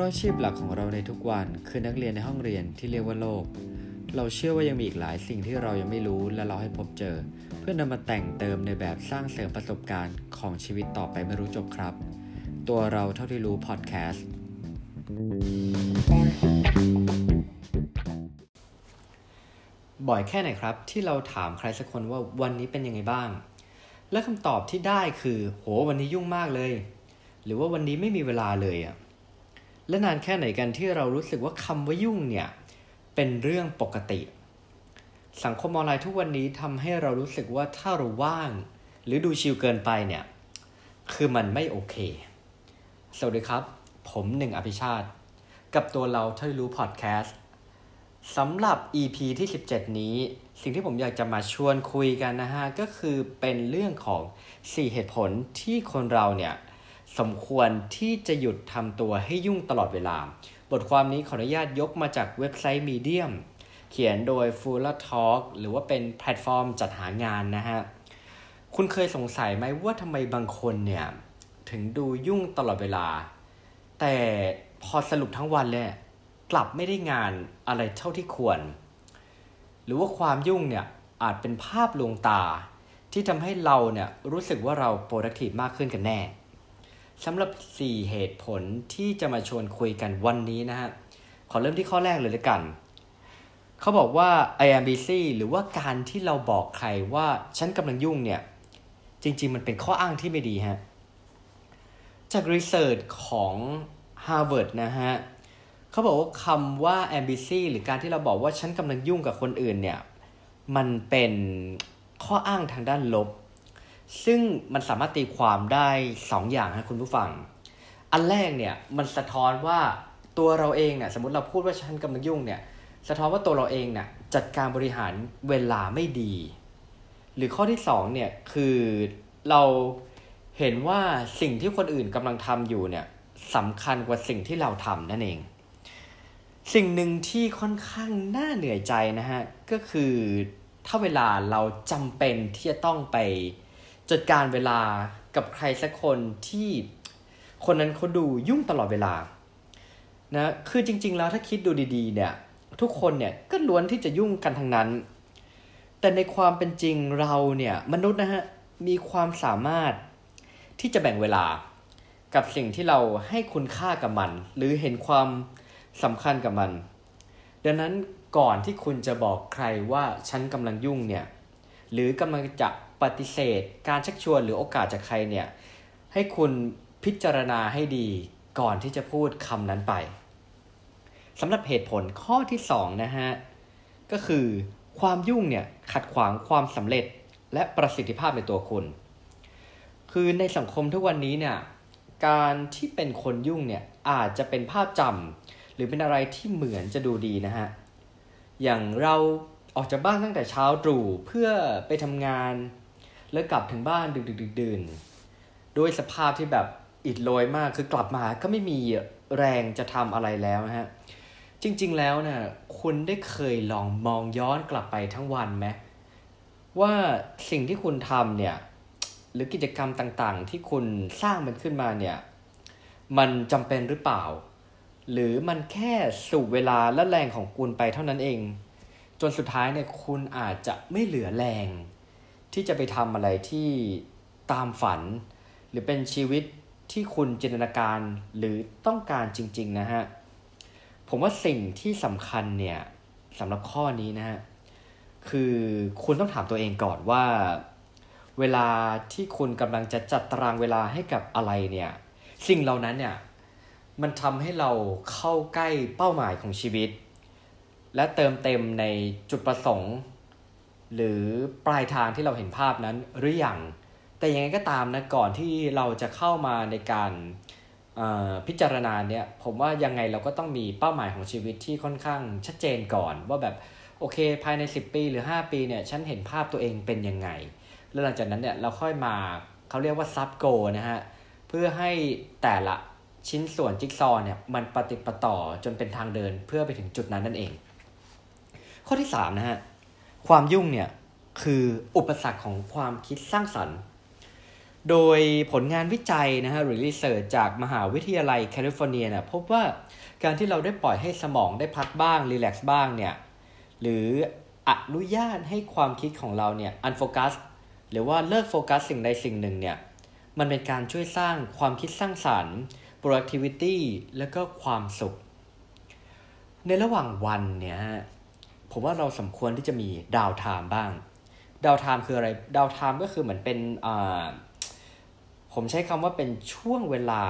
ราะอาชีพหลักของเราในทุกวันคือนักเรียนในห้องเรียนที่เรียกว่าโลก เราเชื่อว่ายังมีอีกหลายสิ่งที่เรายังไม่รู้และเราให้พบเจอ เพื่อนำมาแต่งเติมในแบบสร้างเสริมประสบการณ์ของชีวิตต่อไปไม่รู้จบครับ ตัวเราเท่าที่รู้พอดแคสต์บ่อยแค่ไหนครับ ที่เราถามใครสักคนว่าวันนี้เป็นยังไงบ้าง และคำตอบที่ได้คือ โหวันนี้ยุ่งมากเลย หรือว่าวันนี้ไม่มีเวลาเลยอะ และนานแค่ไหนกันที่เรารู้สึกว่าคำว่ายุ่งเนี่ยเป็นเรื่องปกติ สังคมออนไลน์ทุกวันนี้ทำให้เรารู้สึกว่าถ้าเราว่าง หรือดูชิลเกินไปเนี่ย คือมันไม่โอเค สวัสดีครับ ผมหนึ่งอภิชาติ กับตัวเราเท่าที่รู้พอดแคสต์สำหรับ EP ที่ 17 นี้ สิ่งที่ผมอยากจะมาชวนคุยกันนะฮะ ก็คือเป็นเรื่องของ 4 เหตุผลที่คนเราเนี่ย สมควรที่จะหยุดทำตัวให้ยุ่งตลอดเวลา บทความนี้ขออนุญาตยกมาจากเว็บไซต์ Medium เขียนโดย Fuller Talk หรือว่าเป็นแพลตฟอร์มจัดหางานนะฮะ คุณเคยสงสัยไหมว่าทำไมบางคนเนี่ย ถึงดูยุ่งตลอดเวลา แต่พอสรุปทั้งวันเลยกลับไม่ได้งานอะไรเท่าที่ควร หรือว่าความยุ่งเนี่ย อาจเป็นภาพลวงตา ที่ทำให้เราเนี่ยรู้สึกว่าเรา productive มากขึ้นกันแน่ สำหรับ 4 เหตุผลที่จะมาชวนคุยกันวันนี้นะฮะ ขอเริ่มที่ข้อแรกเลยละกัน เขาบอกว่า I am busy หรือว่าการที่เราบอกใครว่าฉันกำลังยุ่งเนี่ย จริง ๆ มันเป็นข้ออ้างที่ไม่ดีฮะ จากรีเสิร์ชของ Harvard นะฮะเขาบอกว่าคำว่า am busy หรือการที่เราบอกว่าฉันกำลังยุ่งกับคนอื่นเนี่ย มันเป็นข้ออ้างทางด้านลบ ซึ่งมันสามารถตีความได้2ออย่างนะคุณผู้ฟัง อันแรกเนี่ยมันสะท้อนว่าตัวเราเองเนี่ยสมมติเราพูดว่าฉันกำลังยุ่งเนี่ยสะท้อนว่าตัวเราเองเนี่ยจัดการบริหารเวลาไม่ดี หรือข้อที่2เนี่ยคือเราเห็นว่าสิ่งที่คนอื่นกำลังทำอยู่เนี่ยสำคัญกว่าสิ่งที่เราทำนั่นเอง สิ่งหนึ่งที่ค่อนข้างน่าเหนื่อยใจนะฮะก็คือถ้าเวลาเราจำเป็นที่จะต้องไป จัดการเวลากับใครสักคนที่คนนั้นเขาดูยุ่งตลอดเวลานะคือจริง ๆ แล้วถ้าคิดดูดีๆ เนี่ยทุกคนเนี่ยก็ล้วนที่จะยุ่งกันทั้งนั้น แต่ในความเป็นจริงเราเนี่ยมนุษย์นะฮะมีความสามารถที่จะแบ่งเวลากับสิ่งที่เราให้คุณค่ากับมัน หรือเห็นความสำคัญกับมัน ดังนั้นก่อนที่คุณจะบอกใครว่าฉันกำลังยุ่งเนี่ยหรือกำลังจะ ปฏิเสธ การชักชวนหรือโอกาสจากใครเนี่ยให้คุณพิจารณาให้ดีก่อนที่จะพูดคำนั้นไปสำหรับเหตุผลข้อที่2นะฮะก็คือความยุ่งเนี่ยขัดขวางความสำเร็จและประสิทธิภาพในตัวคุณ คือในสังคมทุกวันนี้เนี่ยการที่เป็นคนยุ่งเนี่ยอาจจะเป็นภาพจำหรือเป็นอะไรที่เหมือนจะดูดีนะฮะอย่างเราออกจากบ้านตั้งแต่เช้าตรู่เพื่อไปทำงาน แล้วกลับถึงบ้านดึกดึกดื่นโดยสภาพที่แบบอิดโรยมากคือกลับมาก็ไม่มีแรงจะทำอะไรแล้วนะฮะ จริง ๆ แล้วนะ่ะคุณได้เคยลองมองย้อนกลับไปทั้งวันไหมว่าสิ่งที่คุณทำเนี่ย หรือกิจกรรมต่างๆ ที่คุณสร้างมันขึ้นมาเนี่ย มันจำเป็นหรือเปล่า หรือมันแค่สูบเวลาและแรงของคุณไปเท่านั้นเอง จนสุดท้ายเนี่ยคุณอาจจะไม่เหลือแรง ที่จะไปทำอะไรที่ตามฝัน หรือเป็นชีวิตที่คุณจินตนาการหรือต้องการจริง ๆ นะฮะ ผมว่าสิ่งที่สำคัญเนี่ยสำหรับข้อนี้นะฮะ คือคุณต้องถามตัวเองก่อนว่า เวลาที่คุณกำลังจะจัดตารางเวลาให้กับอะไรเนี่ย สิ่งเหล่านั้นเนี่ย มันทำให้เราเข้าใกล้เป้าหมายของชีวิต และเติมเต็มในจุดประสงค์ หรือปลายทางที่เราเห็นภาพนั้นหรืออยังแต่ยังไงก็ตามนะก่อนที่เราจะเข้ามาในการพิจารณาเนี่ยผมว่ายังไงเราก็ต้องมีเป้าหมายของชีวิตที่ค่อนข้างชัดเจนก่อน ว่าแบบโอเค ภายใน 10 ปีหรือ 5 ปีเนี่ยฉันเห็นภาพตัวเองเป็นยังไง แล้วหลังจากนั้นเนี่ยเราค่อยมาเขาเรียกว่าซับโกนะฮะเพื่อให้แต่ละชิ้นส่วนจิ๊กซอเนี่ยมันปฏิปต่อจนเป็นทางเดินเพื่อไปถึงจุดนั้นนั่นเอง ข้อที่3นะฮะ ความยุ่งเนี่ยคืออุปสรรคของความคิดสร้างสรรค์ โดยผลงานวิจัยนะฮะหรือ research จากมหาวิทยาลัยแคลิฟอร์เนียเนี่ยพบว่าการที่เราได้ปล่อยให้สมองได้พักบ้าง relax บ้างเนี่ยหรืออนุญาตให้ความคิดของเราเนี่ย unfocus หรือว่าเลิกโฟกัสสิ่งใดสิ่งหนึ่งเนี่ยมันเป็นการช่วยสร้างความคิดสร้างสรรค์ productivity และก็ความสุข ในระหว่างวันเนี่ย ผมว่าเราสมควรที่จะมี downtime บ้าง downtime คืออะไร downtime ก็คือเหมือนเป็นผมใช้คำว่าเป็นช่วงเวลา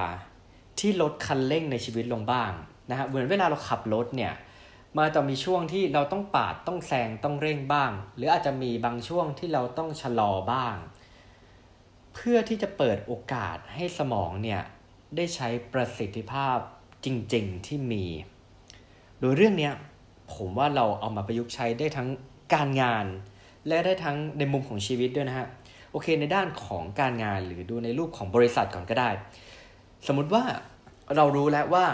ที่ลดคันเร่งในชีวิตลงบ้างนะฮะเหมือนเวลาเราขับรถเนี่ยมันจะมีช่วงที่เราต้องปาดต้องแซงต้องเร่งบ้าง หรืออาจจะมีบางช่วงที่เราต้องชะลอบ้าง เพื่อที่จะเปิดโอกาสให้สมองเนี่ยได้ใช้ประสิทธิภาพจริง ๆที่มี โดยเรื่องเนี้ย ผมว่าเราเอามาประยุกต์ใช้ได้ทั้งการงาน และได้ทั้งในมุมของชีวิตด้วยนะฮะโอเคในด้านของการงานหรือดูในรูปของบริษัทก่อนก็ได้ สมมุติว่าเรารู้แล้วว่า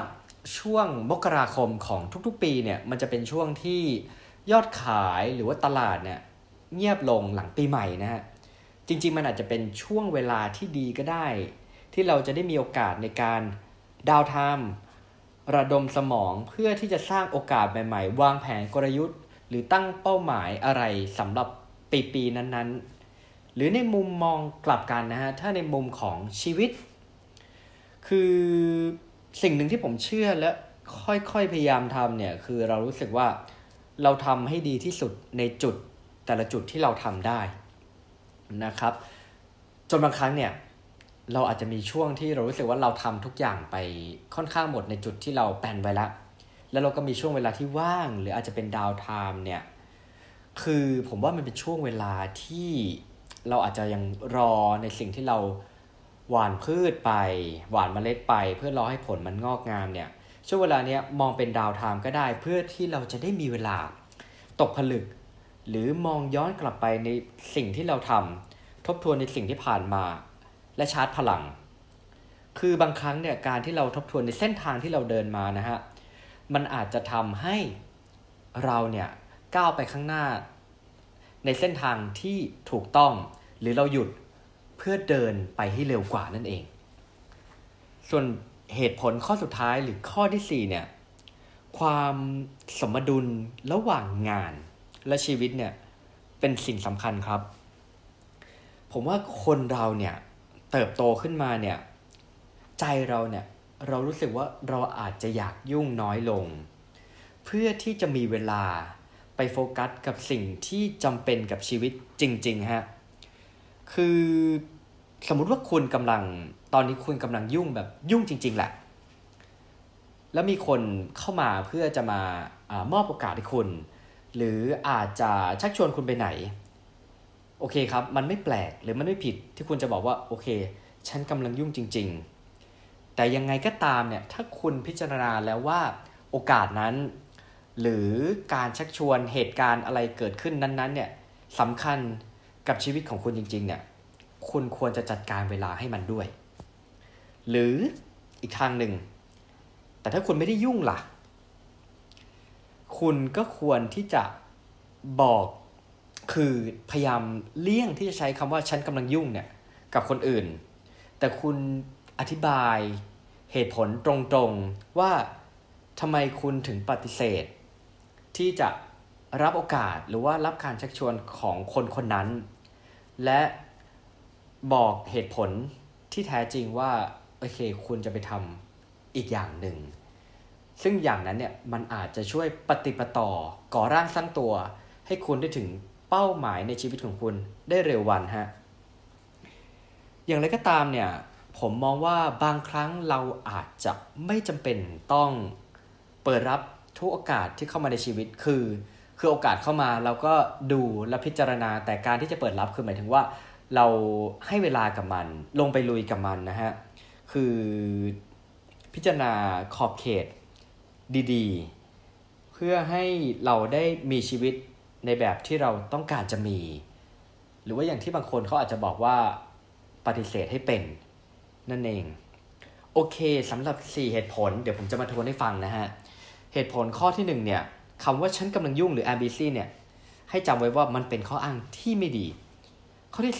ช่วงมกราคมของทุกๆ ปีเนี่ยมันจะเป็นช่วงที่ยอดขายหรือว่าตลาดเนี่ยเงียบลงหลังปีใหม่นะฮะจริงๆมันอาจจะเป็นช่วงเวลาที่ดีก็ได้ ที่เราจะได้มีโอกาสในการดาวไทม์ ระดมสมองเพื่อที่จะสร้างโอกาสใหม่ๆ วางแผนกลยุทธ์ หรือตั้งเป้าหมายอะไรสำหรับปีปีนั้นๆ หรือในมุมมองกลับกันนะฮะ ถ้าในมุมของชีวิต คือสิ่งหนึ่งที่ผมเชื่อและค่อยๆพยายามทำเนี่ย คือเรารู้สึกว่าเราทำให้ดีที่สุดในจุดแต่ละจุดที่เราทำได้นะครับ จนบางครั้งเนี่ย เราอาจจะมีช่วงที่เรารู้สึกว่าเราทำทุกอย่างไปค่อนข้างหมดในจุดที่เราแปลนไว้แล้วแล้วเราก็มีช่วงเวลาที่ว่าง หรืออาจจะเป็นดาวไทม์เนี่ย คือผมว่ามันเป็นช่วงเวลาที่เราอาจจะยังรอในสิ่งที่เราหว่านพืชไป หว่านเมล็ดไป เพื่อรอให้ผลมันงอกงามเนี่ย ช่วงเวลาเนี้ยมองเป็นดาวไทม์ก็ได้ เพื่อที่เราจะได้มีเวลาตกผลึก หรือมองย้อนกลับไปในสิ่งที่เราทำทบทวนในสิ่งที่ผ่านมา และชาร์จพลัง คือบางครั้งเนี่ยการที่เราทบทวนในเส้นทางที่เราเดินมานะฮะมันอาจจะทำให้เราเนี่ยก้าวไปข้างหน้า ในเส้นทางที่ถูกต้อง หรือเราหยุดเพื่อเดินไปให้เร็วกว่านั่นเอง ส่วนเหตุผลข้อสุดท้ายหรือข้อที่4เนี่ยความสมดุลระหว่างงานและชีวิตเนี่ยเป็นสิ่งสำคัญครับ ผมว่าคนเราเนี่ย เติบโตขึ้นมาเนี่ยใจเราเนี่ยเรารู้สึกว่าเราอาจจะอยากยุ่งน้อยลง เพื่อที่จะมีเวลาไปโฟกัสกับสิ่งที่จำเป็นกับชีวิตจริง ๆ ฮะ คือสมมติว่าคุณกำลังตอนนี้คุณกำลังยุ่งแบบยุ่งจริง ๆ แหละ แล้วมีคนเข้ามาเพื่อจะมาอมอบโอกาสให้คุณ หรืออาจจะชักชวนคุณไปไหน โอเคครับ มันไม่แปลกหรือมันไม่ผิดที่คุณจะบอกว่าโอเค ฉันกำลังยุ่งจริง ๆ แต่ยังไงก็ตามเนี่ยถ้าคุณพิจารณาแล้วว่าโอกาสนั้น หรือการชักชวนเหตุการณ์อะไรเกิดขึ้นนั้นๆเนี่ยสำคัญกับชีวิตของคุณจริง ๆ เนี่ยคุณควรจะจัดการเวลาให้มันด้วย หรืออีกทางหนึ่ง แต่ถ้าคุณไม่ได้ยุ่งล่ะ คุณก็ควรที่จะบอก คือพยายามเลี่ยงที่จะใช้คำว่าฉันกำลังยุ่งเนี่ยกับคนอื่น แต่คุณอธิบายเหตุผลตรงๆว่าทำไมคุณถึงปฏิเสธ ที่จะรับโอกาสหรือว่ารับการชักชวนของคนคนนั้น และบอกเหตุผลที่แท้จริงว่าโอเคคุณจะไปทำอีกอย่างหนึ่ง ซึ่งอย่างนั้นเนี่ยมันอาจจะช่วยปฏิปต่อก่อร่างสร้างตัว ให้คุณได้ถึง เป้าหมายในชีวิตของคุณได้เร็ววันฮะ อย่างไรก็ตามเนี่ย ผมมองว่าบางครั้งเราอาจจะไม่จำเป็นต้องเปิดรับทุกโอกาสที่เข้ามาในชีวิตคือ คือโอกาสเข้ามาเราก็ดูและพิจารณาแต่การที่จะเปิดรับคือหมายถึงว่า เราให้เวลากับมัน ลงไปลุยกับมันนะฮะ คือพิจารณาขอบเขตดี ๆ เพื่อให้เราได้มีชีวิต ในแบบที่เราต้องการจะมี หรือว่าอย่างที่บางคนเขาอาจจะบอกว่าปฏิเสธให้เป็น นั่นเอง โอเคสำหรับ 4 เหตุผล เดี๋ยวผมจะมาทวนให้ฟังนะฮะ เหตุผลข้อที่ 1 เนี่ยคำว่าฉันกำลังยุ่งหรือ ambc เนี่ยให้จำไว้ว่ามันเป็นข้ออ้างที่ไม่ดี ข้อที่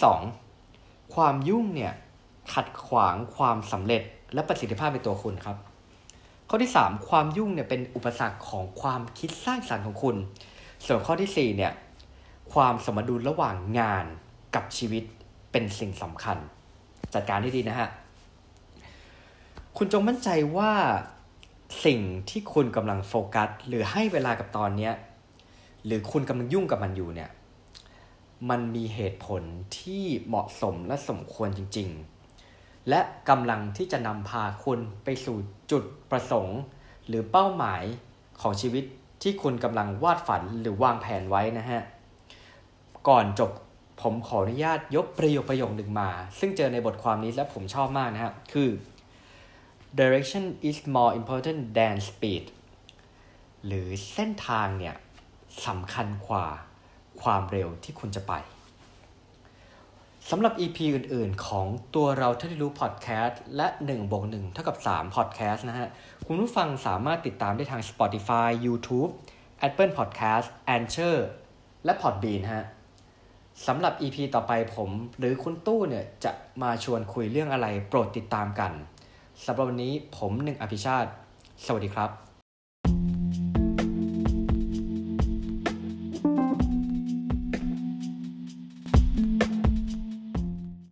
2 ความยุ่งเนี่ยขัดขวางความสำเร็จและประสิทธิภาพในตัวคุณครับ ข้อที่ 3 ความยุ่งเนี่ยเป็นอุปสรรคของความคิดสร้างสรรค์ของคุณ ส่วนข้อที่4เนี่ยความสมดุลระหว่างงานกับชีวิตเป็นสิ่งสำคัญ จัดการให้ดีนะฮะ คุณจงมั่นใจว่าสิ่งที่คุณกำลังโฟกัส หรือให้เวลากับตอนเนี้หรือคุณกำลังยุ่งกับมันอยู่เนี่ย มันมีเหตุผลที่เหมาะสมและสมควรจริง ๆ และกำลังที่จะนำพาคุณไปสู่จุดประสงค์ หรือเป้าหมายของชีวิต ที่คุณกำลังวาดฝันหรือวางแผนไว้นะฮะ ก่อนจบผมขออนุญาตยกประโยคประโยคหนึ่งมา ซึ่งเจอในบทความนี้และผมชอบมากนะฮะ คือ direction is more important than speed หรือเส้นทางเนี่ยสำคัญกว่าความเร็วที่คุณจะไป สำหรับ EP อื่น ๆ ของตัวเราท่าที่รู้พอดแคสต์และ1บวก1เท่ากับ3พอดแคสต์นะฮะ คุณผู้ฟังสามารถติดตามได้ทาง Spotify YouTube Apple Podcast Anchor และ Podbean ฮะสำหรับ EP ต่อไปผม หรือคุณตู้เนี่ย จะมาชวนคุยเรื่องอะไรโปรดติดตามกันสำหรับวันนี้ผมหนึ่งอภิชาติ สวัสดีครับ